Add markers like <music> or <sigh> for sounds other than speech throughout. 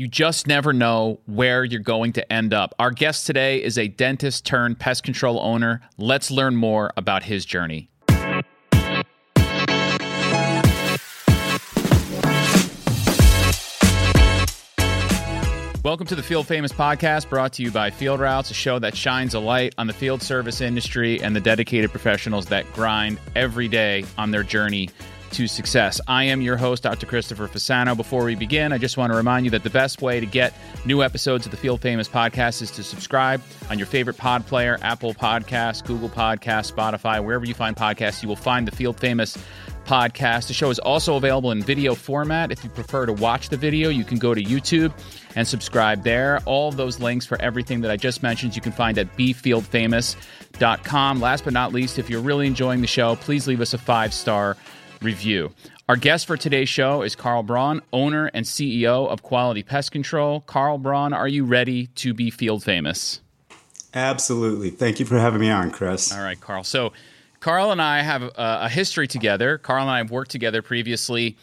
You just never know where you're going to end up. Our guest today is a dentist turned pest control owner. Let's learn more about his journey. Welcome to the Field Famous podcast brought to you by Field Routes, a show that shines a light on the field service industry and the dedicated professionals that grind every day on their journey to success. I am your host, Dr. Christopher Fasano. Before we begin, I just want to remind you that the best way to get new episodes of the Field Famous podcast is to subscribe on your favorite pod player, Apple Podcasts, Google Podcasts, Spotify, wherever you find podcasts, you will find the Field Famous podcast. The show is also available in video format. If you prefer to watch the video, you can go to YouTube and subscribe there. All those links for everything that I just mentioned you can find at befieldfamous.com. Last but not least, if you're really enjoying the show, please leave us a five star. Our guest for today's show is Carl Braun, owner and CEO of Quality Pest Control. Carl Braun, are you ready to be field famous? Absolutely. Thank you for having me on, Chris. All right, Carl. So, Carl and I have a history together. Carl and I have worked together previously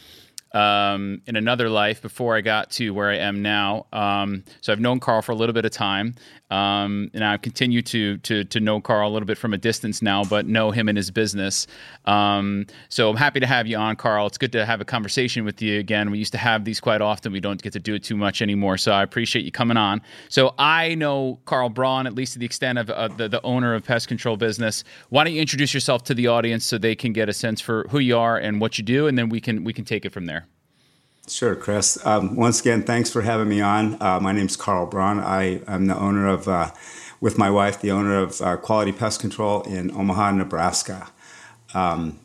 um, in another life before I got to where I am now. Um, so I've known Carl for a little bit of time, um, and I continue to, to to know Carl a little bit from a distance now, but know him and his business. Um, so I'm happy to have you on, Carl. It's good to have a conversation with you again. We used to have these quite often. We don't get to do it too much anymore. So I appreciate you coming on. So I know Carl Braun, at least to the extent of uh, the, the owner of Pest Control Business. Why don't you introduce yourself to the audience so they can get a sense for who you are and what you do, and then we can we can take it from there. Sure, Chris. Um, once again, thanks for having me on. Uh, my name is Carl Braun. I am the owner of, uh, with my wife, the owner of uh, Quality Pest Control in Omaha, Nebraska. Um,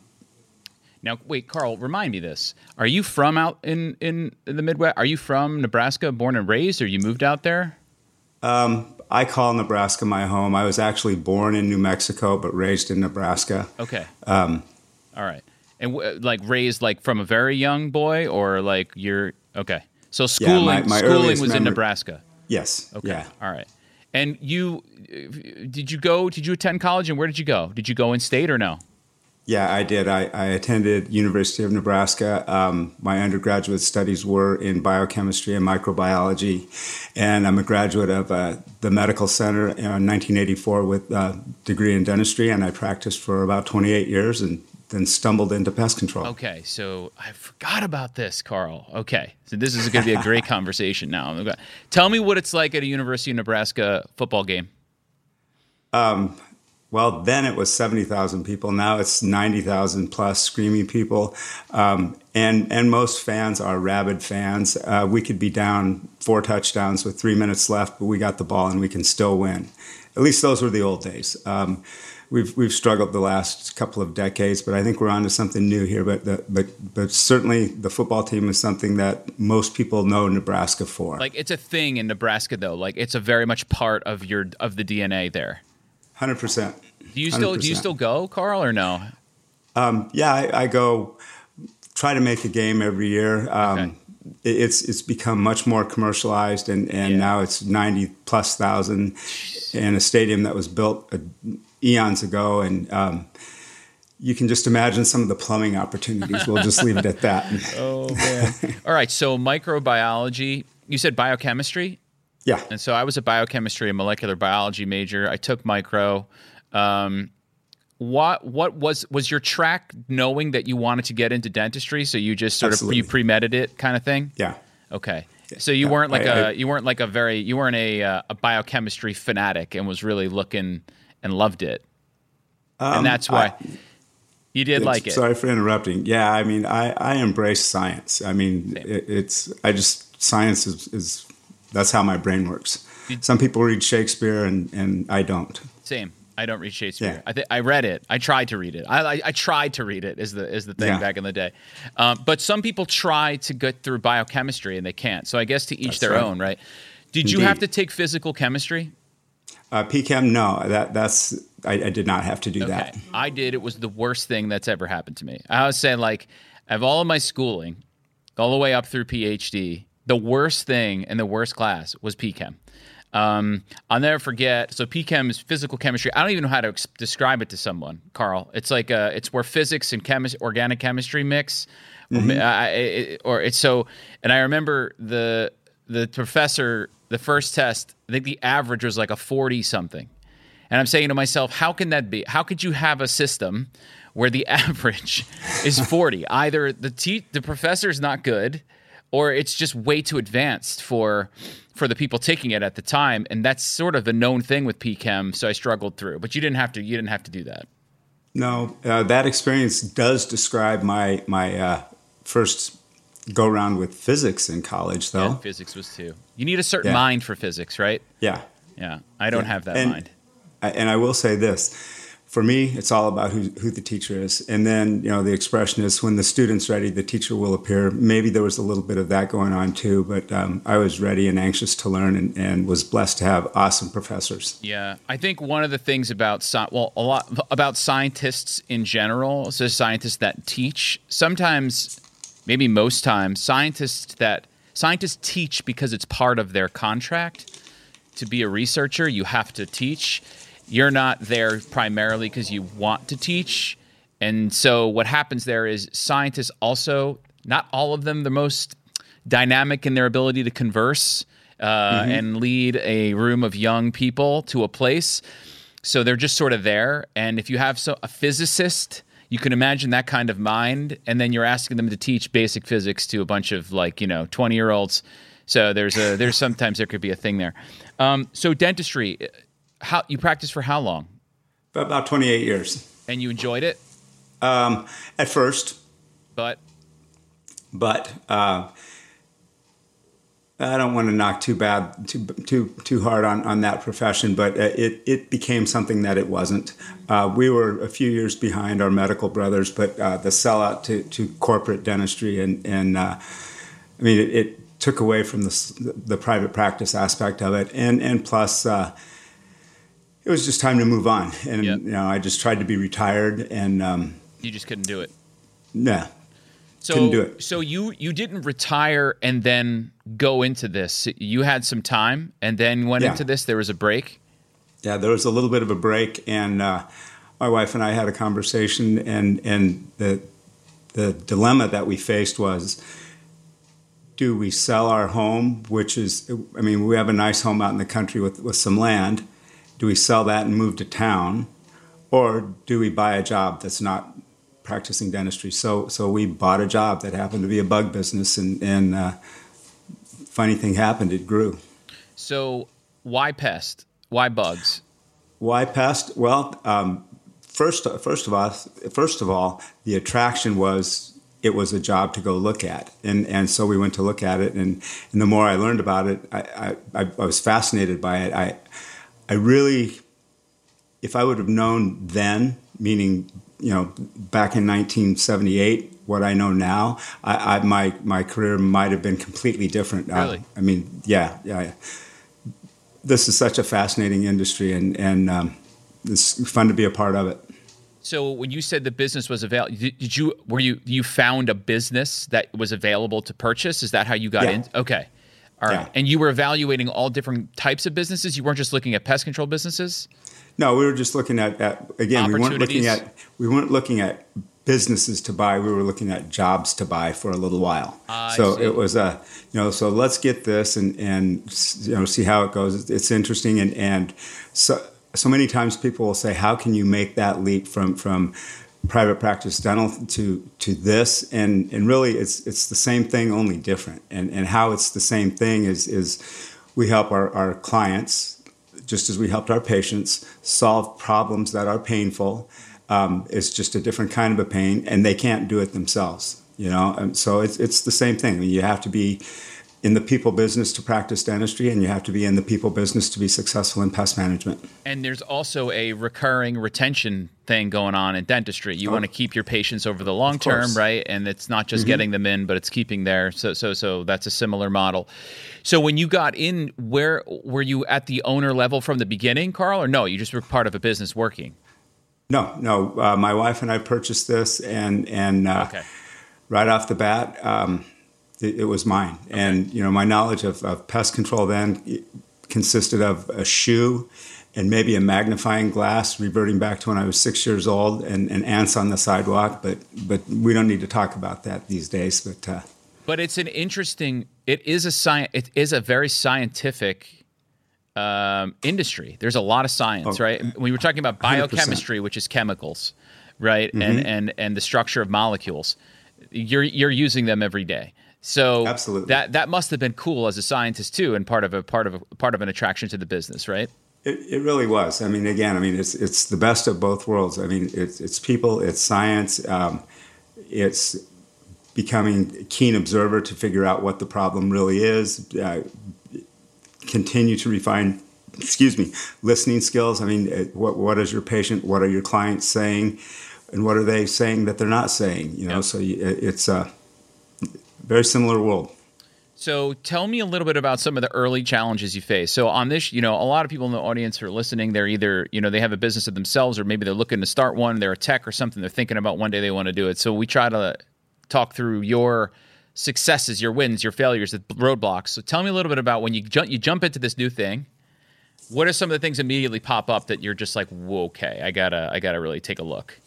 now, wait, Carl, remind me this. Are you from out in, in the Midwest? Are you from Nebraska, born and raised, or you moved out there? Um, I call Nebraska my home. I was actually born in New Mexico, but raised in Nebraska. Okay. Um, All right and like raised like from a very young boy or like you're okay. So schooling yeah, my, my schooling was memory, in nebraska. Yes okay yeah. all right. And you did you go did you attend college and where did you go? Did you go in state or no? Yeah i did. I, I attended university of nebraska. Um, my undergraduate studies were in biochemistry and microbiology and i'm a graduate of uh, the medical center in 1984 with a degree in dentistry and i practiced for about 28 years and then stumbled into pest control. Okay, so I forgot about this, Carl. Okay, so this is going to be a great conversation now. Tell me what it's like at a University of Nebraska football game. Um, well, then it was seventy thousand people. Now it's ninety thousand plus screaming people, um, and and most fans are rabid fans. Uh, we could be down four touchdowns with three minutes left, but we got the ball and we can still win. At least those were the old days. Um, we've we've struggled the last couple of decades, but I think we're on to something new here. But the, but but certainly the football team is something that most people know Nebraska for. Like it's a thing in Nebraska, though. Like it's a very much part of your of the DNA there. Hundred percent. Do you still 100%. do you still go, Carl, or no? Um, yeah, I, I, go. Try to make a game every year. Um, okay. It's it's become much more commercialized, and, and yeah. now it's ninety plus thousand in a stadium that was built eons ago, and um, you can just imagine some of the plumbing opportunities. We'll just leave it at that. <laughs> oh man! All right, so microbiology. You said biochemistry. Yeah. And so I was a biochemistry and molecular biology major. I took micro. Um, what what was was your track knowing that you wanted to get into dentistry? So you just sort Absolutely. of you premeditated it kind of thing. Yeah. Okay. So you weren't like I, a I, you weren't like a very you weren't a uh, a biochemistry fanatic and was really looking and loved it. Um, and that's why I, you did like it. Sorry for interrupting. Yeah, I mean, I, I embrace science. I mean, it, it's, I just, science is, is, that's how my brain works. Some people read Shakespeare and, and I don't. Same. I don't read Shakespeare. Yeah. I th- I read it. I tried to read it. I, I, I, tried to read it. Is the is the thing yeah. back in the day. Um, but some people try to get through biochemistry and they can't. So I guess to each That's their right. own, right? Did Indeed. you have to take physical chemistry? Uh, PChem, no, that that's I, I, did not have to do okay. that. I did. It was the worst thing that's ever happened to me. I was saying, like, of all of my schooling, all the way up through PhD, the worst thing in the worst class was PChem. Um, I'll never forget. So PChem is physical chemistry. I don't even know how to ex- describe it to someone, Carl. It's like a, it's where physics and chemistry, organic chemistry mix, mm-hmm. or, it, or it's so. And I remember the the professor, the first test, I think the average was like a 40 something. And I'm saying to myself, how can that be? How could you have a system where the <laughs> average is 40? Either the te- the professor is not good or it's just way too advanced for for the people taking it at the time and that's sort of a known thing with PChem so I struggled through but you didn't have to you didn't have to do that no uh, that experience does describe my my uh, first go around with physics in college though yeah, physics was too you need a certain yeah. mind for physics right yeah yeah I don't yeah. have that and, mind and I will say this for me, it's all about who, who the teacher is. And then, you know, the expression is when the student's ready, the teacher will appear. Maybe there was a little bit of that going on too, but um, I was ready and anxious to learn and, and, was blessed to have awesome professors. Yeah. I think one of the things about, well, a lot about scientists in general, so scientists that teach, sometimes, maybe most times, scientists that, scientists teach because it's part of their contract. To be a researcher, you have to teach you're not there primarily because you want to teach. And so what happens there is scientists also, not all of them, the most dynamic in their ability to converse uh, mm-hmm. and lead a room of young people to a place. So they're just sort of there. And if you have so, a physicist, you can imagine that kind of mind, and then you're asking them to teach basic physics to a bunch of like you know 20 year olds. So there's a there's sometimes there could be a thing there. Um, so dentistry, how you practice for how long? About 28 years. And you enjoyed it? Um, at first. But? But uh, I don't want to knock too bad, too too too hard on, on that profession, but uh, it it became something that it wasn't. Uh, we were a few years behind our medical brothers, but uh, the sellout to, to corporate dentistry and and uh, I mean it, it, took away from the the private practice aspect of it, and and plus uh, it was just time to move on. And yep. you know, I just tried to be retired, and um, you just couldn't do it. Nah, so, couldn't do it. So you you didn't retire and then go into this. You had some time and then went yeah. into this. There was a break. Yeah, there was a little bit of a break, and uh, my wife and I had a conversation, and and the the dilemma that we faced was. Do we sell our home, which is, I mean, we have a nice home out in the country with, with some land, do we sell that and move to town, or do we buy a job that's not practicing dentistry? So, so we bought a job that happened to be a bug business, and, and uh, funny thing happened, it grew. So, why pest? Why bugs? Why pest? Well, um, first, first of all, first of all, the attraction was it was a job to go look at, and and so we went to look at it, and and the more I learned about it, I I, I was fascinated by it. I I really, if I would have known then, meaning you know back in 1978, what I know now, I, I my my career might have been completely different. Really? I, I mean, yeah, yeah. This is such a fascinating industry, and and um, it's fun to be a part of it. So when you said the business was available, did you were you you found a business that was available to purchase? Is that how you got yeah. in? Okay. All right. Yeah. And you were evaluating all different types of businesses. You weren't just looking at pest control businesses. No, we were just looking at, at again. We weren't looking at we weren't looking at businesses to buy. We were looking at jobs to buy for a little while. so it was a you know. So let's get this and and you know see how it goes. It's interesting and and so so many times people will say, how can you make that leap from from private practice dental to to this and and really it's it's the same thing only different. And and how it's the same thing is is we help our, our clients just as we helped our patients solve problems that are painful. Um, it's just a different kind of a pain and they can't do it themselves you know? And so it's it's the same thing. I mean, you have to be in the people business to practice dentistry, and you have to be in the people business to be successful in pest management. And there's also a recurring retention thing going on in dentistry. You oh. want to keep your patients over the long term, right? And it's not just mm-hmm. getting them in, but it's keeping there. So, so, so that's a similar model. So, when you got in, where were you at the owner level from the beginning, Carl, or no? You just were part of a business working. No, no. Uh, my wife and I purchased this, and and uh, okay. right off the bat. Um, it, it was mine. Okay. And you know, my knowledge of, of pest control then consisted of a shoe and maybe a magnifying glass, reverting back to when I was six years old, and, and ants on the sidewalk. But but we don't need to talk about that these days. But uh, but it's an interesting it is a sci- It is a very scientific um, industry. There's a lot of science, Oh, right? We were talking about 100%. biochemistry, which is chemicals, right? And and and the structure of molecules. You're you're using them every day. So Absolutely. that that must have been cool as a scientist too, and part of a part of a part of an attraction to the business, right? It, it really was. I mean, again, I mean, it's it's the best of both worlds. I mean, it's it's people, it's science, um, it's becoming a keen observer to figure out what the problem really is. Uh, continue to refine, excuse me, listening skills. I mean, uh, what what is your patient? What are your clients saying? And what are they saying that they're not saying? You know, Yeah. so it's a very similar world. So tell me a little bit about some of the early challenges you face. So on this, you know, a lot of people in the audience are listening, they're either, you know, they have a business of themselves or maybe they're looking to start one, they're a tech or something, they're thinking about one day they want to do it. So we try to talk through your successes, your wins, your failures, the roadblocks. So tell me a little bit about when you jump you jump into this new thing. What are some of the things immediately pop up that you're just like, Whoa, okay, I gotta I gotta really take a look.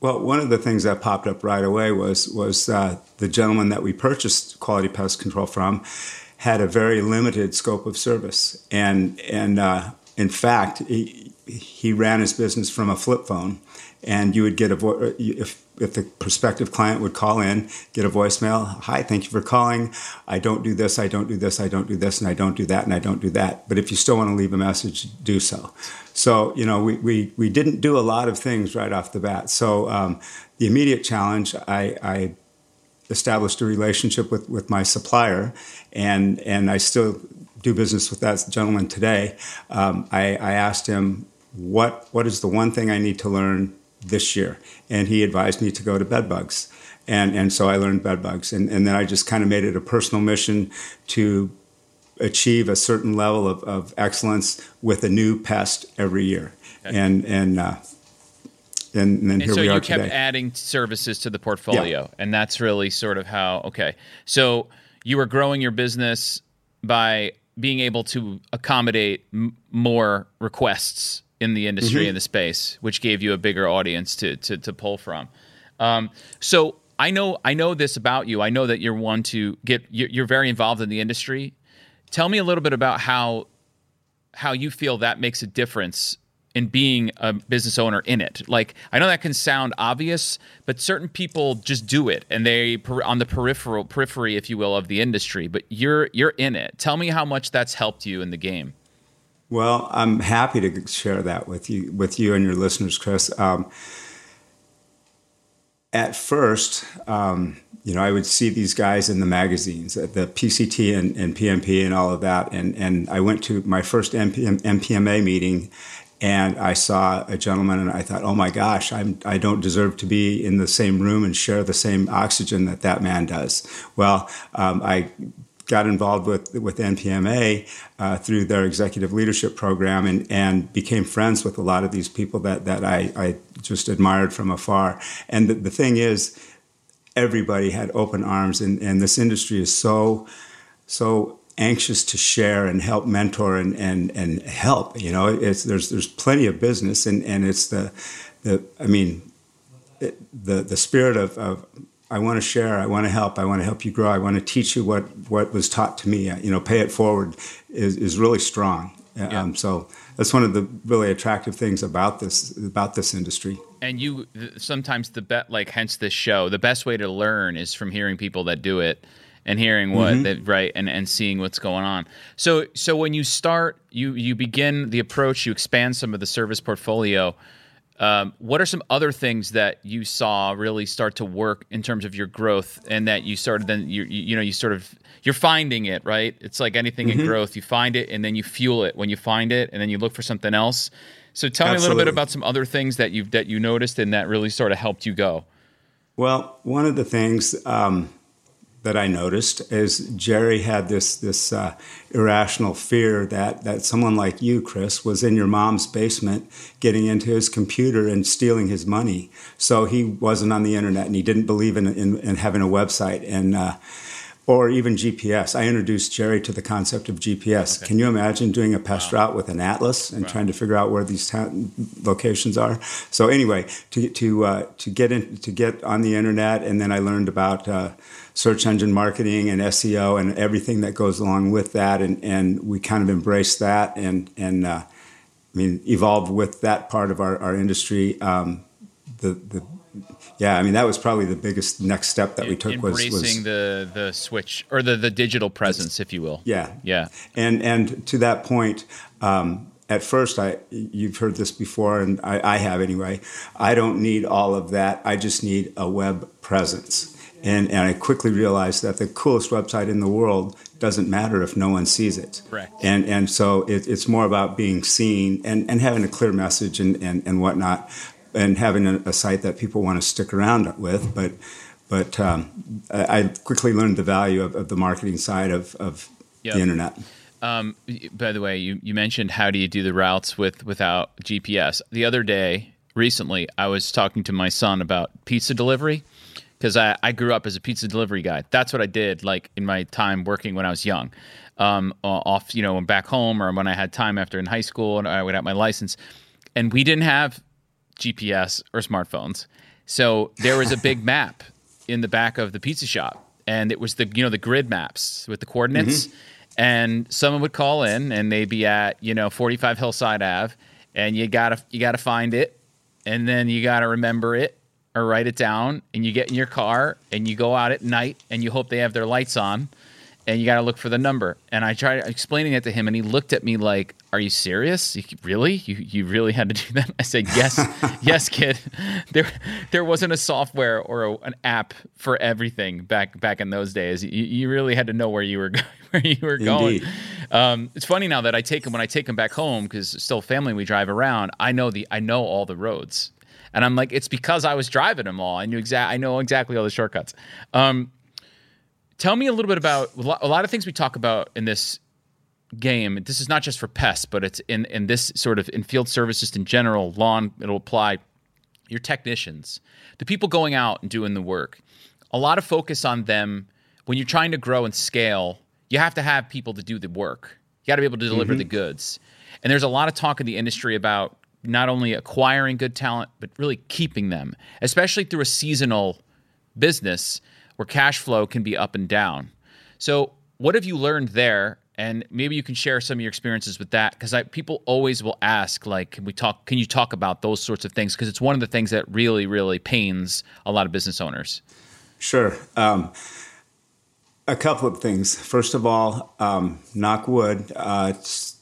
Well, one of the things that popped up right away was was uh, the gentleman that we purchased Quality Pest Control from had a very limited scope of service, and and uh, in fact, he, he ran his business from a flip phone, and you would get a vo- if if the prospective client would call in, get a voicemail. Hi, thank you for calling. I don't do this. I don't do this. I don't do this, and I don't do that, and I don't do that. But if you still want to leave a message, do so. So you know, we we, we didn't do a lot of things right off the bat. So um, the immediate challenge, I, I established a relationship with, with my supplier, and and I still do business with that gentleman today. Um, I, I asked him what what is the one thing I need to learn this year, and he advised me to go to bedbugs. And, and so I learned bedbugs, and, and then I just kind of made it a personal mission to achieve a certain level of, of excellence with a new pest every year. And and uh, and, and then And here so we you kept today. adding services to the portfolio, and that's really sort of how. Okay, so you were growing your business by being able to accommodate m- more requests in the industry Mm-hmm. in the space, which gave you a bigger audience to to, to pull from. Um, so I know I know this about you. I know that you're one to get. You're, very involved in the industry. Tell me a little bit about how how you feel that makes a difference in being a business owner in it. Like I know that can sound obvious, but certain people just do it and they on the peripheral periphery if you will of the industry, but you're you're in it. Tell me how much that's helped you in the game. Well, I'm happy to share that with you, with you and your listeners, Chris. Um, at first, um, you know, I would see these guys in the magazines, the PCT and, and PMP and all of that, and and I went to my first MPM, NPMA meeting, and I saw a gentleman, and I thought, oh my gosh, I'm I don't deserve to be in the same room and share the same oxygen that that man does. Well, um, I got involved with with NPMA uh, through their executive leadership program and, and became friends with a lot of these people that that I, I just admired from afar. And the, the thing is, everybody had open arms, and, and this industry is so so anxious to share and help mentor and, and, and help. You know, it's there's there's plenty of business, and, and it's the the I mean it, the the spirit of, of I want to share. I want to help. I want to help you grow. I want to teach you what, what was taught to me. Uh, you know, pay it forward is, is really strong. Uh, yeah. Um, so that's one of the really attractive things about this about this industry. And you sometimes the bet like hence this show, the best way to learn is from hearing people that do it and hearing what mm-hmm. that right and, and seeing what's going on. So so when you start you you begin the approach, you expand some of the service portfolio. Um, what are some other things that you saw really start to work in terms of your growth, and that you started then you you you know you sort of you're finding it right? It's like anything in growth, you find it and then you fuel it when you find it, and then you look for something else. So tell me a little bit about some other things that you've that you noticed and that really sort of helped you go. Well, one of the things um, that I noticed is Jerry had this this uh, irrational fear that that someone like you, Chris, was in your mom's basement getting into his computer and stealing his money. So he wasn't on the internet and he didn't believe in in, in having a website and. Uh, or even GPS. I introduced Jerry to the concept of GPS. Okay. Can you imagine doing a pest wow. route with an atlas and wow. trying to figure out where these locations are? So anyway, to to uh, to get in to get on the internet, and then I learned about uh, search engine marketing and SEO and everything that goes along with that, and and we kind of embraced that and and uh, I mean evolved with that part of our our industry. Um, the the yeah, I mean that was probably the biggest next step that we took embracing was, was the the switch or the the digital presence, if you will. Yeah, yeah, and and to that point. Um, at first, I you've heard this before, and I, I have anyway. I don't need all of that. I just need a web presence. And, and I quickly realized that the coolest website in the world doesn't matter if no one sees it. Correct. And, and so it, it's more about being seen and, and having a clear message and, and, and whatnot and having a, a, site that people want to stick around with. But but um, I, quickly learned the value of, of the marketing side of, of yep. the internet. Um, by the way, you, you mentioned how do you do the routes with without GPS. The other day, recently, I was talking to my son about pizza delivery because I, I grew up as a pizza delivery guy. That's what I did like in my time working when I was young. Um, off, you know, back home or when I had time after in high school and I would have my license. And we didn't have GPS or smartphones. So there was a big <laughs> map in the back of the pizza shop, and it was the you know the grid maps with the coordinates. Mm-hmm. And someone would call in, and they'd be at you know 45 Hillside Ave, and you gotta you gotta find it, and then you gotta remember it or write it down, and you get in your car and you go out at night, and you hope they have their lights on, and you got to look for the number. And I tried explaining it to him, and he looked at me like, "Are you serious? You, really? You you really had to do that?" I said, "Yes, <laughs> yes, kid. <laughs> There there wasn't a software or a, an app for everything back back in those days. You, you really had to know where you were <laughs> where you were going." Um, it's funny now that I take him when I take him back home because still family we drive around. I know the I know all the roads. And I'm like, it's because I was driving them all. I knew exact. I know exactly all the shortcuts. Um, Tell me a little bit about a lot of things we talk about in this game. This is not just for pests, but it's in, in this sort of in field service, just in general, lawn, it'll apply your technicians, the people going out and doing the work. A lot of focus on them when you're trying to grow and scale. You have to have people to do the work. You got to be able to deliver mm-hmm. the goods. And there's a lot of talk in the industry about not only acquiring good talent, but really keeping them, especially through a seasonal business where cash flow can be up and down. So, what have you learned there? And maybe you can share some of your experiences with that because people always will ask, like, can we talk? Can you talk about those sorts of things? Because it's one of the things that really, really pains a lot of business owners. Sure. Um, a couple of things. First of all, um, knock wood. Uh,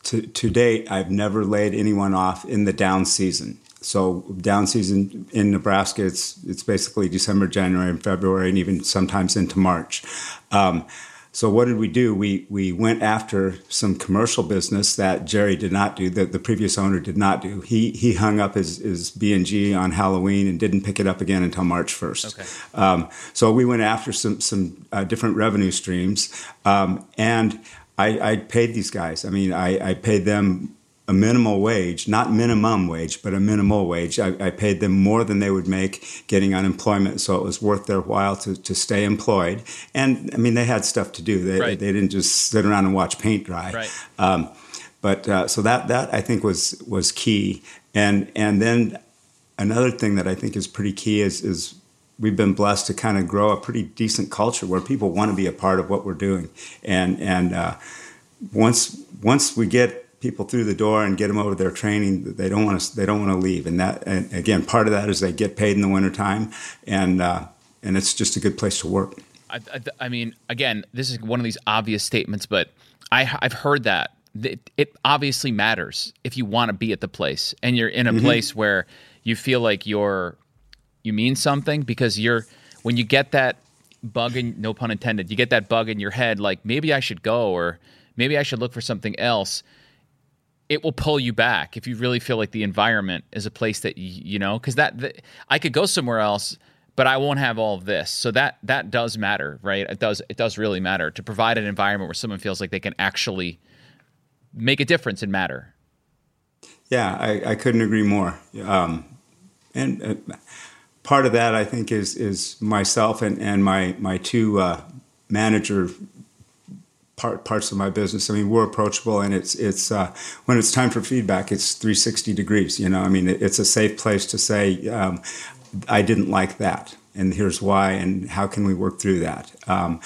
to, to date, I've never laid anyone off in the down season. So down season in Nebraska, it's it's basically December, January, and February, and even sometimes into March. Um, so what did we do? We we went after some commercial business that Jerry did not do, that the previous owner did not do. He he hung up his his B and G on Halloween and didn't pick it up again until March first. Okay. Um, so we went after some some uh, different revenue streams, um, and I, I, paid these guys. I mean, I, I paid them a minimal wage, not minimum wage, but a minimal wage. I, I, paid them more than they would make getting unemployment, so it was worth their while to, to stay employed. And I mean, they had stuff to do. They, right. they didn't just sit around and watch paint dry. Right. Um, but uh, so that that I think was was key. And and then another thing that I think is pretty key is is we've been blessed to kind of grow a pretty decent culture where people want to be a part of what we're doing. And and uh, once once we get people through the door and get them over their training they don't want to they don't want to leave. And that and again part of that is they get paid in the wintertime and uh, and it's just a good place to work. I, I, I, mean again this is one of these obvious statements but I, i've heard that it, it obviously matters if you want to be at the place and you're in a mm-hmm. place where you feel like you're you mean something because you're when you get that bug in no pun intended you get that bug in your head like maybe i should go or maybe i should look for something else it will pull you back if you really feel like the environment is a place that you know because that the, i could go somewhere else but i won't have all of this. So that that does matter right? It does it does really matter to provide an environment where someone feels like they can actually make a difference and matter. Yeah i, I couldn't agree more. Um, and uh, part of that i think is is myself and, and my my two uh, manager part, parts of my business. I mean, we're approachable, and it's it's uh, when it's time for feedback, it's 360 degrees. You know, I mean, it, it's a safe place to say, um, I didn't like that, and here's why, and how can we work through that. Um,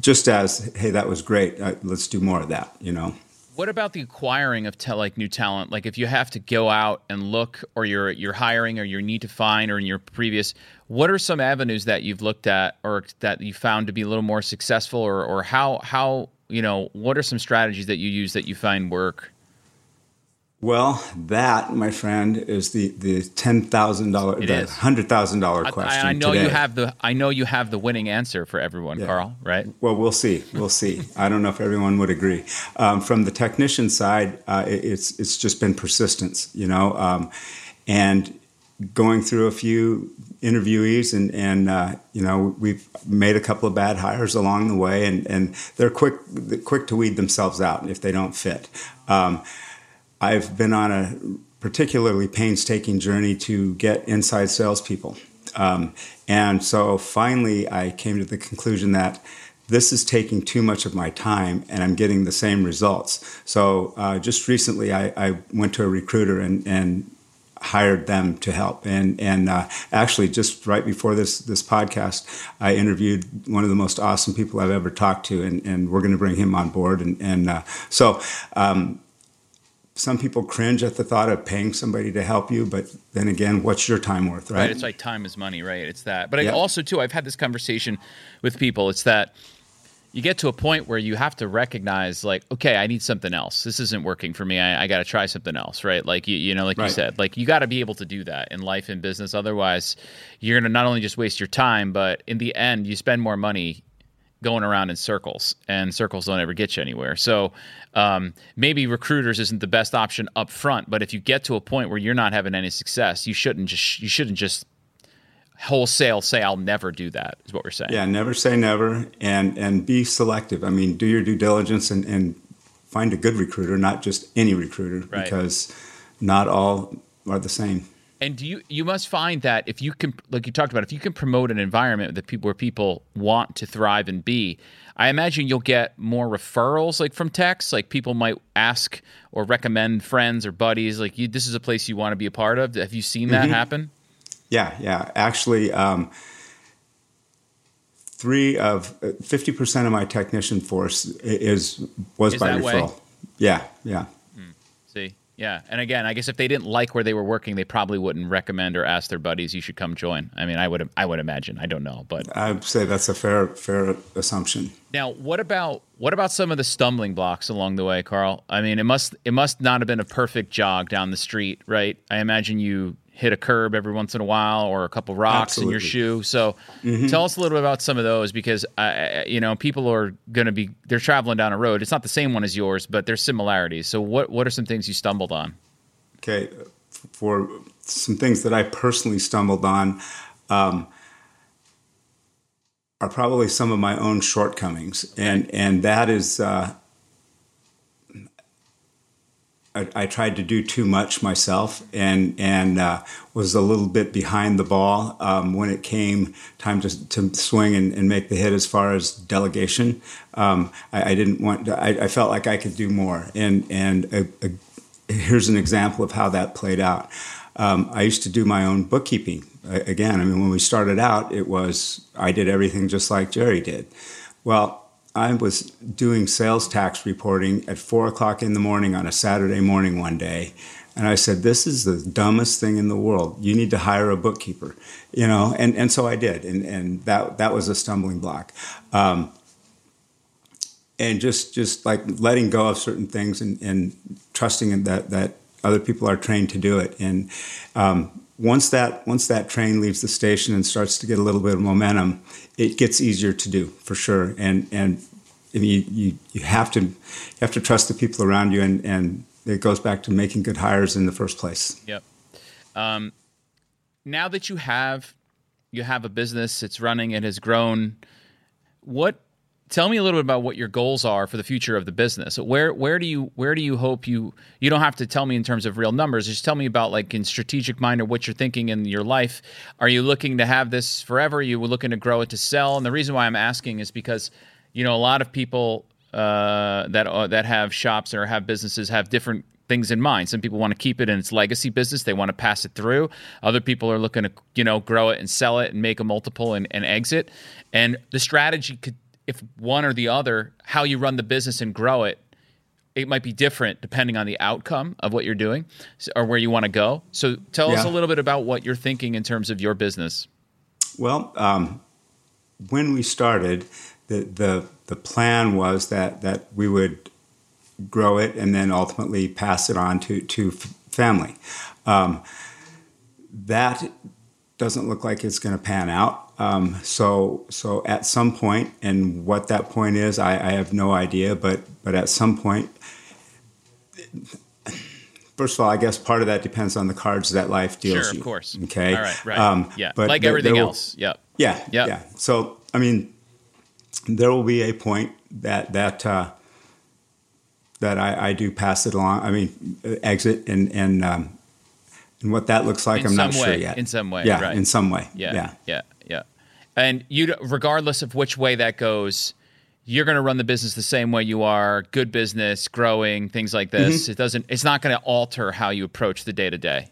just as, hey, that was great. Uh, let's do more of that. You know. What about the acquiring of te- like new talent? Like if you have to go out and look, or you're you're hiring, or you need to find, or in your previous, what are some avenues that you've looked at, or that you found to be a little more successful, or or how how you know what are some strategies that you use that you find work? Well, that, my friend, is the the ten thousand dollar, the hundred thousand dollar question. I, I know today. you have the I know you have the winning answer for everyone, yeah. Carl. Right? Well, we'll see. We'll see. I don't know if everyone would agree. Um, from the technician side, uh, it, it's it's just been persistence, you know, um, and going through a few interviewees and and uh, you know we've made a couple of bad hires along the way, and and they're quick quick to weed themselves out if they don't fit. Um, I've been on a particularly painstaking journey to get inside salespeople. Um, and so finally, I came to the conclusion that this is taking too much of my time and I'm getting the same results. So uh, just recently, I, I, went to a recruiter and, and hired them to help. And and uh, actually, just right before this this podcast, I interviewed one of the most awesome people I've ever talked to, and, and we're going to bring him on board. And and uh, so. Um, some people cringe at the thought of paying somebody to help you, but then again, what's your time worth, right? right it's like time is money, right? It's that. But yeah. I also too, I've had this conversation with people. It's that you get to a point where you have to recognize, like, okay, I need something else. This isn't working for me. I, I got to try something else, right? Like you, you know, like right. you said, like you got to be able to do that in life and business. Otherwise, you're going to not only just waste your time, but in the end, you spend more money going around in circles, and circles don't ever get you anywhere. So um, maybe recruiters isn't the best option up front, but if you get to a point where you're not having any success, you shouldn't just you shouldn't just wholesale say I'll never do that. Is what we're saying. Yeah, never say never, and and be selective. I mean, do your due diligence and, and find a good recruiter, not just any recruiter, right. because not all are the same. And do you you must find that if you can like you talked about if you can promote an environment that people where people want to thrive and be, I imagine you'll get more referrals like from techs. Like people might ask or recommend friends or buddies. Like you, this is a place you want to be a part of. Have you seen that mm-hmm. happen? Yeah, yeah. Actually, um, three of fifty percent of my technician force is was is by referral. Way? Yeah, yeah. Yeah, and again, I guess if they didn't like where they were working, they probably wouldn't recommend or ask their buddies, "You should come join." I mean, I would, I would imagine. I don't know, but I'd say that's a fair, fair assumption. Now, what about what about some of the stumbling blocks along the way, Carl? I mean, it must, it must not have been a perfect jog down the street, right? I imagine you hit a curb every once in a while or a couple rocks Absolutely. in your shoe. So mm-hmm. tell us a little bit about some of those because uh, you know people are going to be they're traveling down a road. It's not the same one as yours, but there's similarities. So what what are some things you stumbled on? Okay, for some things that I personally stumbled on. Um, are probably some of my own shortcomings, and and that is uh, I, tried to do too much myself and and uh, was a little bit behind the ball um, when it came time to, to swing and, and, make the hit as far as delegation. Um, I, I, didn't want. To, I, I, felt like I could do more. And and a, a, here's an example of how that played out. Um, I used to do my own bookkeeping. Again, I mean, when we started out, it was I did everything just like Jerry did. Well, I was doing sales tax reporting at four o'clock in the morning on a Saturday morning one day. And I said, This is the dumbest thing in the world. You need to hire a bookkeeper. You know, and, and so I did. And, and that, that was a stumbling block. Um, and just, just like letting go of certain things and, and trusting that, that other people are trained to do it. And um, once that once that train leaves the station and starts to get a little bit of momentum, it gets easier to do for sure. And and you, you, you have to you have to trust the people around you, and, and it goes back to making good hires in the first place. Yep. Um, now that you have you have a business, it's running, it has grown. What tell me a little bit about what your goals are for the future of the business. Where where do you where do you hope you you don't have to tell me in terms of real numbers. Just tell me about like in strategic mind or what you're thinking in your life. Are you looking to have this forever? Are you looking to grow it to sell? And the reason why I'm asking is because you know a lot of people uh, that uh, that have shops or have businesses have different things in mind. Some people want to keep it in its legacy business; they want to pass it through. Other people are looking to you know grow it and sell it and make a multiple and, and exit. And the strategy could if one or the other, how you run the business and grow it, it might be different depending on the outcome of what you're doing or where you want to go. So tell yeah. us a little bit about what you're thinking in terms of your business. Well, um, when we started, the, the the plan was that that we would grow it and then ultimately pass it on to to family. Um, that doesn't look like it's going to pan out. Um, so, so at some point, and what that point is, I, I, have no idea. But, but at some point, first of all, I guess part of that depends on the cards that life deals sure, you. of course. Okay. All right. Right. Um, yeah. But like there, everything there will, else. Yep. Yeah. Yep. Yeah. So, I mean, there will be a point that that uh, that I, I, do pass it along. I mean, exit and and um, and what that looks like, in I'm not way, sure yet. In some way. Yeah. Right. In some way. Yeah. Yeah. Yeah and you regardless of which way that goes you're going to run the business the same way you are good business growing things like this. Mm-hmm. it doesn't it's not going to alter how you approach the day to day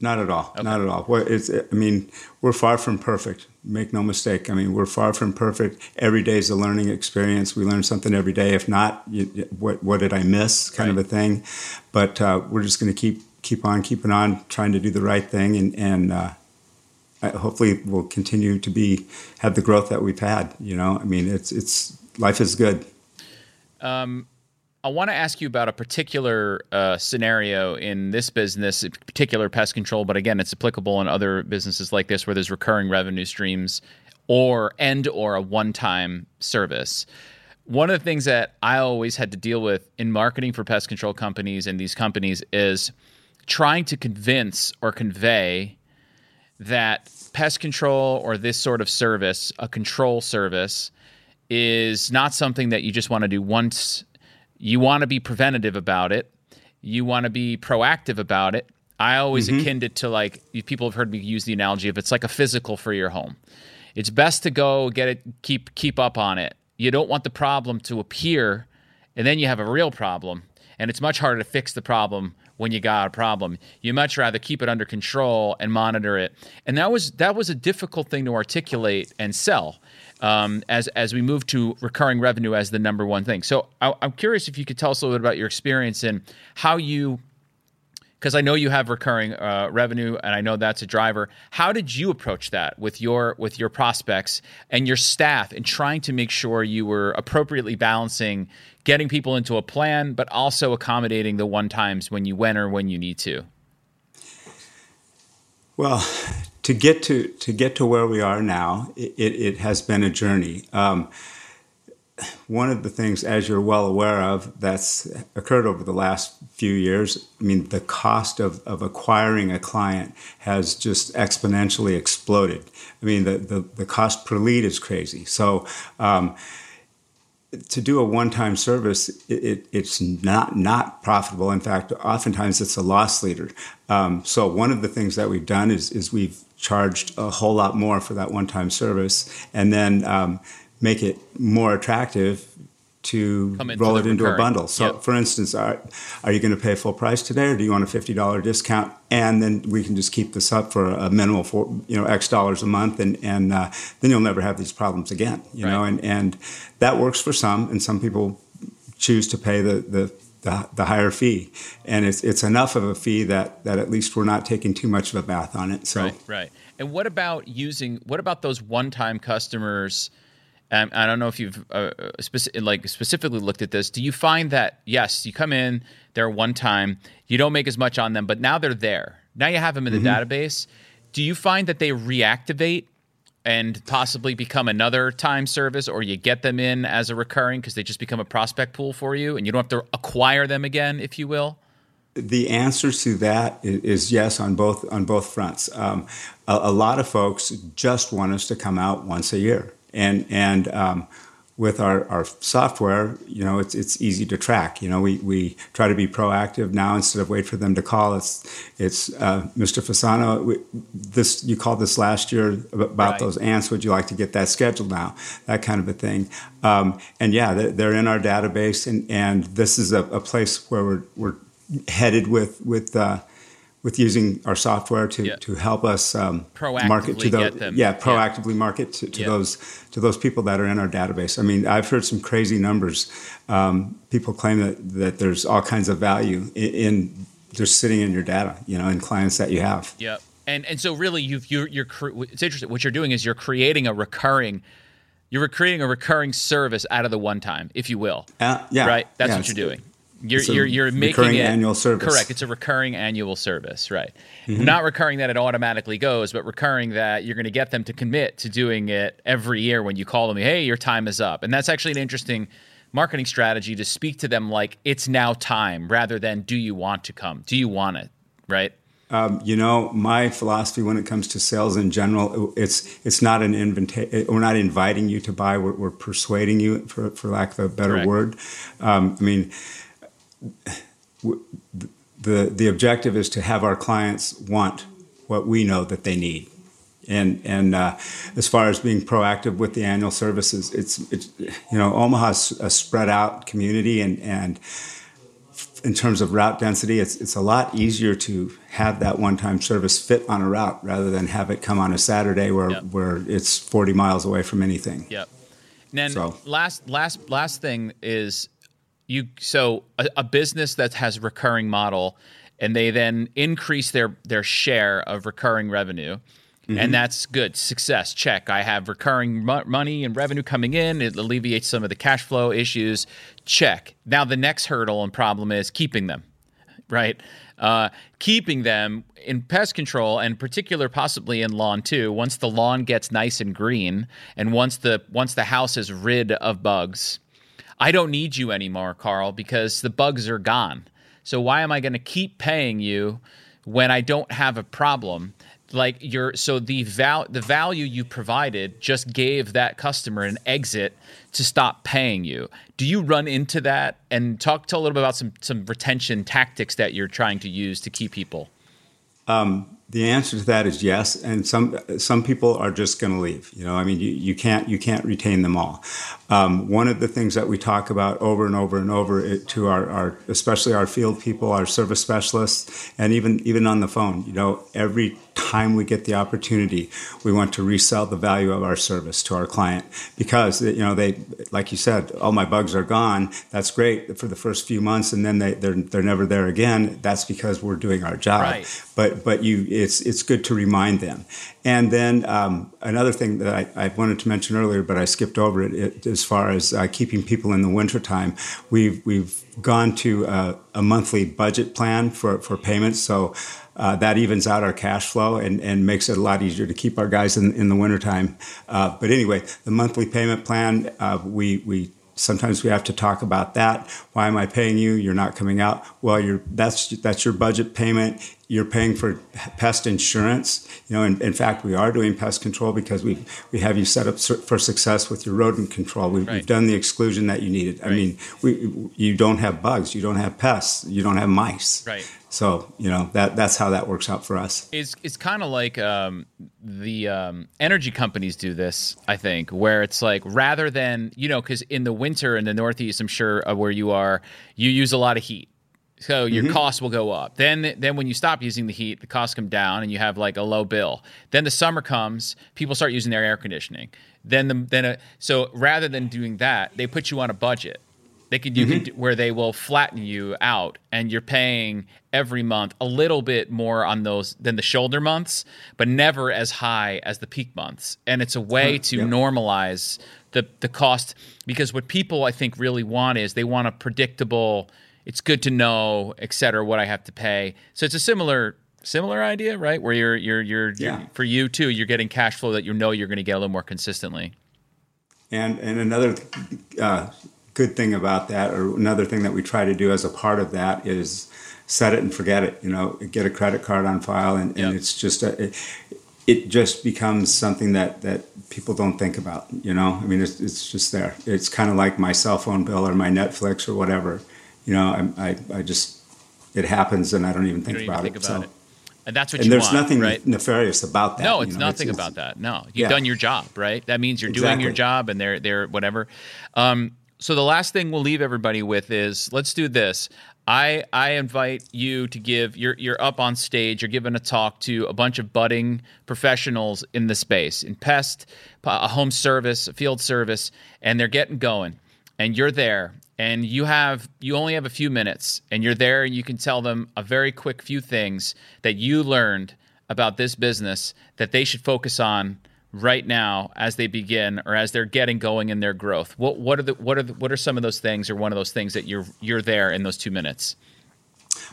not at all. Okay. not at all. Well, it's, i mean we're far from perfect. Make no mistake. I mean we're far from perfect. Every day is a learning experience. We learn something every day. If not you, what, what did i miss? Kind right. of a thing. But uh, we're just going to keep keep on keeping on trying to do the right thing and, and uh, hopefully we'll continue to be have the growth that we've had. You know, I mean, it's it's life is good. Um, I want to ask you about a particular uh, scenario in this business, particular pest control, but again, it's applicable in other businesses like this where there's recurring revenue streams or and or a one-time service. One of the things that I always had to deal with in marketing for pest control companies and these companies is trying to convince or convey that pest control or this sort of service, a control service, is not something that you just want to do once. You want to be preventative about it. You want to be proactive about it. I always mm-hmm. akin it to like people have heard me use the analogy of it's like a physical for your home. It's best to go get it, keep keep up on it. You don't want the problem to appear, and then you have a real problem, and it's much harder to fix the problem when you got a problem. You much rather keep it under control and monitor it. And that was that was a difficult thing to articulate and sell um, as as we move to recurring revenue as the number one thing. So I, I'm curious if you could tell us a little bit about your experience and how you because I know you have recurring uh, revenue, and I know that's a driver. How did you approach that with your with your prospects and your staff in trying to make sure you were appropriately balancing getting people into a plan, but also accommodating the one times when you went or when you need to? Well, to get to to get to where we are now, it, it has been a journey. Um, one of the things, as you're well aware of, that's occurred over the last few years, I mean, the cost of, of acquiring a client has just exponentially exploded. I mean, the, the, the cost per lead is crazy. So, um, to do a one-time service, it, it, it's not not profitable. In fact, oftentimes it's a loss leader. Um, so one of the things that we've done is is we've charged a whole lot more for that one-time service, and then um, make it more attractive to roll it into recurring. a bundle. So, yep. for instance, are, are you going to pay full price today, or do you want a fifty dollar discount? And then we can just keep this up for a minimal for you know X dollars a month, and and uh, then you'll never have these problems again. You right. know, and and that works for some, and some people choose to pay the the the, the, higher fee, and it's it's enough of a fee that that at least we're not taking too much of a bath on it. So right, right. And what about using? What about those one-time customers? Um, I don't know if you've uh, speci- like specifically looked at this. Do you find that yes, you come in there one time, you don't make as much on them, but now they're there. Now you have them in the mm-hmm. database. Do you find that they reactivate and possibly become another time service, or you get them in as a recurring because they just become a prospect pool for you, and you don't have to acquire them again, if you will? The answer to that is yes on both on both fronts. Um, a, a lot of folks just want us to come out once a year and and um, with our, our software, you know, it's it's easy to track. You know, we, we try to be proactive now instead of wait for them to call. It's it's uh, Mr. Fasano. We, this you called this last year about right. those ants. Would you like to get that scheduled now? That kind of a thing. Um, and yeah, they're, they're, in our database, and, and this is a, a place where we're, we're headed with with. Uh, with using our software to, yeah. to help us um, market to those yeah proactively yeah. market to, to yeah. those to those people that are in our database. I mean, I've heard some crazy numbers. Um, people claim that that there's all kinds of value in, in, just sitting in your data, you know, in clients that you have. Yeah, and and so really, you've you're, you're it's interesting. What you're doing is you're creating a recurring. You're creating a recurring service out of the one time, if you will. Uh, yeah. Right. That's yeah, what you're doing. You're you're, you're making it annual service. Correct. It's a recurring annual service, right? Mm-hmm. Not recurring that it automatically goes, but recurring that you're going to get them to commit to doing it every year when you call them. Hey, your time is up, and that's actually an interesting marketing strategy to speak to them like it's now time, rather than do you want to come? Do you want it? Right. Um, you know, my philosophy when it comes to sales in general, it's it's not an invitation. We're not inviting you to buy. We're, we're persuading you, for, for lack of a better Correct. word. Um, I mean, the the objective is to have our clients want what we know that they need. And and uh, as far as being proactive with the annual services, it's it's you know Omaha's a spread out community, and and in terms of route density, it's it's a lot easier to have that one time service fit on a route rather than have it come on a Saturday where yep. where it's forty miles away from anything. Yep. And then so. last last last thing is you so a, a business that has recurring model and they then increase their their share of recurring revenue. Mm-hmm. and that's good. Success. Check. I have recurring mo- money and revenue coming in. It alleviates some of the cash flow issues. Check. Now the next hurdle and problem is keeping them right? Uh, keeping them in pest control and particular possibly in lawn too. Once the lawn gets nice and green and once the once the house is rid of bugs I don't need you anymore, Carl, because the bugs are gone. So why am I going to keep paying you when I don't have a problem? Like you're so the val the value you provided just gave that customer an exit to stop paying you. Do you run into that? And talk to a little bit about some some retention tactics that you're trying to use to keep people. Um, the answer to that is yes, and some some people are just going to leave. You know, I mean, you, you can't you can't retain them all. Um, one of the things that we talk about over and over and over to our, our especially our field people, our service specialists, and even even on the phone, you know, every time we get the opportunity, we want to resell the value of our service to our client because you know they, like you said, all my bugs are gone. That's great for the first few months, and then they they're they're never there again. That's because we're doing our job. Right. But but you, it's it's good to remind them. And then um, another thing that I, I, wanted to mention earlier, but I skipped over it, it as far as uh, keeping people in the wintertime, we've we've gone to a, a monthly budget plan for for payments. So uh, that evens out our cash flow and, and makes it a lot easier to keep our guys in, in the wintertime. Uh, but anyway, the monthly payment plan, uh, we, we sometimes we have to talk about that. Why am I paying you? You're not coming out. Well, that's, that's your budget payment you're paying for pest insurance. You know, in, in, fact, we are doing pest control because we we have you set up for success with your rodent control. We, have done the exclusion that you needed. Right. I mean, we you don't have bugs, you don't have pests, you don't have mice. Right. So you know that that's how that works out for us. It's it's kind of like um, the um, energy companies do this. I think where it's like rather than you know because in the winter in the Northeast, I'm sure uh, where you are, you use a lot of heat so your mm-hmm. costs will go up. Then then when you stop using the heat, the costs come down and you have like a low bill. Then the summer comes, people start using their air conditioning. Then the then a, so rather than doing that, they put you on a budget. They could you mm-hmm. where they will flatten you out and you're paying every month a little bit more on those than the shoulder months, but never as high as the peak months. And it's a way to yep. normalize the the cost because what people I think really want is they want a predictable it's good to know, et cetera, what I have to pay. So it's a similar similar idea, right? Where you're you're you're, yeah. you're for you too, you're getting cash flow that you know you're going to get a little more consistently. And and another uh, good thing about that, or another thing that we try to do as a part of that, is set it and forget it. You know, get a credit card on file, and, and yep. it's just a, it, it just becomes something that that people don't think about. You know, I mean, it's it's just there. It's kind of like my cell phone bill or my Netflix or whatever. You know, I I, I just it happens and I don't even think don't about even it. about so. it. And that's what And you there's want, nothing right? nefarious about that. No, you it's know, nothing about that. No, you've Yeah. done your job, right? That means you're doing your job, and they're they're whatever. Um, so the last thing we'll leave everybody with is let's do this. I I invite you to give you're you're up on stage. You're giving a talk to a bunch of budding professionals in the space in pest, a home service, a field service, and they're getting going. And you're there, and you have you only have a few minutes, and you're there, and you can tell them a very quick few things that you learned about this business that they should focus on right now as they begin or as they're getting going in their growth? What what are the what are the, what are some of those things or one of those things that you're you're there in those two minutes?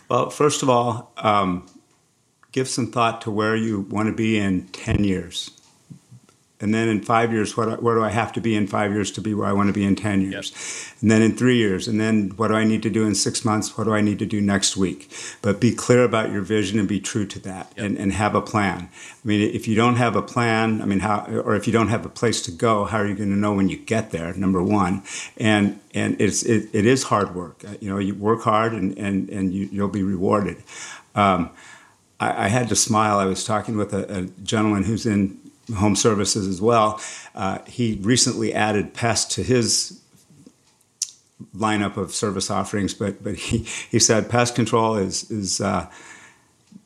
Well, first of all, um, give some thought to where you want to be in 10 years. And then in five years, what, where do I have to be in five years to be where I want to be in 10 years? And then in three years, and then what do I need to do in six months? What do I need to do next week? But be clear about your vision and be true to that and, and have a plan. I mean, if you don't have a plan, I mean, how, or if you don't have a place to go, how are you going to know when you get there? Number one. And, and it's, it, it is hard work. Uh, You know, you work hard and, and, and you, you'll be rewarded. Um, I, I had to smile. I was talking with a, a gentleman who's in home services as well. Uh, he recently added pest to his lineup of service offerings, but but he, he said pest control is is uh,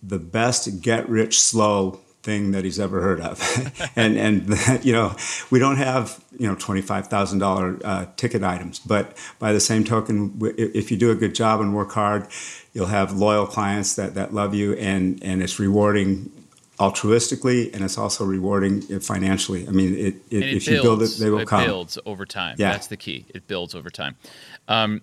the best get rich slow thing that he's ever heard of, <laughs> and and <laughs> you know we don't have you know twenty five thousand thousand dollar ticket items, but by the same token, if you do a good job and work hard, you'll have loyal clients that that love you, and and it's rewarding altruistically and it's also rewarding financially. I mean, it, it, it if builds, you build it, they will it come. It builds over time. Yeah. That's the key. It builds over time. Um,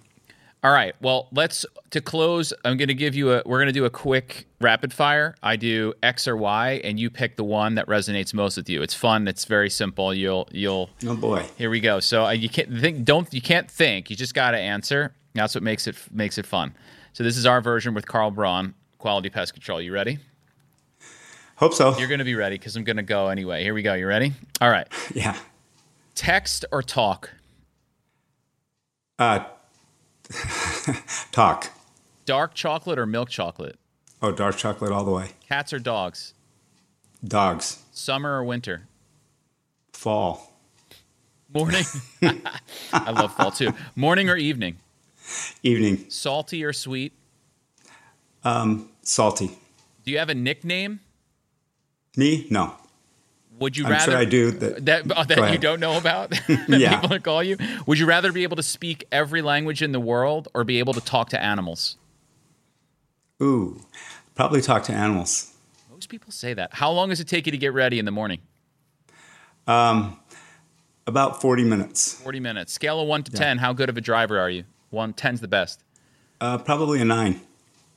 all right. Well, let's to close. I'm going to give you a. We're going to do a quick rapid fire. I do X or Y, and you pick the one that resonates most with you. It's fun. It's very simple. You'll you'll. Oh boy. Here we go. So uh, you can't think. Don't you can't think. You just got to answer. That's what makes it makes it fun. So this is our version with Carl Braun, Quality Pest Control. You ready? Hope so. You're going to be ready because I'm going to go anyway. Here we go. You ready? All right. <laughs> yeah. Text or talk? Uh, <laughs> talk. Dark chocolate or milk chocolate? Oh, dark chocolate all the way. Cats or dogs? Dogs. Summer or winter? Fall. Morning. <laughs> I love fall too. Morning or evening? Evening. Salty or sweet? Um, salty. Do you have a nickname? Me? No. Would you I'm rather sure I do. That, that, oh, that you don't know about <laughs> <laughs> that Yeah. people that call you? Would you rather be able to speak every language in the world or be able to talk to animals? ooh, probably talk to animals. Most people say that. How long does it take you to get ready in the morning? Um, About 40 minutes. 40 minutes. Scale of 1 to 10, how good of a driver are you? 1 10's the best. Uh, probably a nine.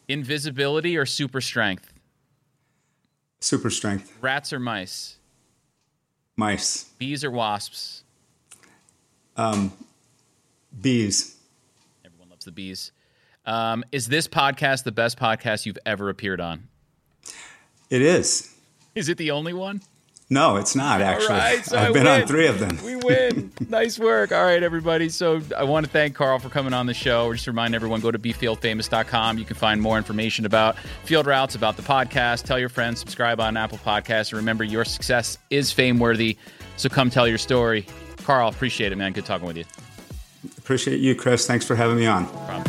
Invisibility or super strength? Super strength. Rats or mice? Mice. Bees or wasps? Bees. Everyone loves the bees. Um, is this podcast the best podcast you've ever appeared on? It is. Is it the only one? No, it's not actually. right, so I've I been win. on three of them. We win. <laughs> nice work. All right, everybody. So I want to thank Carl for coming on the show. Just to remind everyone, go to befieldfamous.com. You can find more information about FieldRoutes, about the podcast. Tell your friends, subscribe on Apple Podcasts. And remember, your success is fame worthy. So come tell your story. Carl, appreciate it, man. Good talking with you. Appreciate you, Chris. Thanks for having me on. No.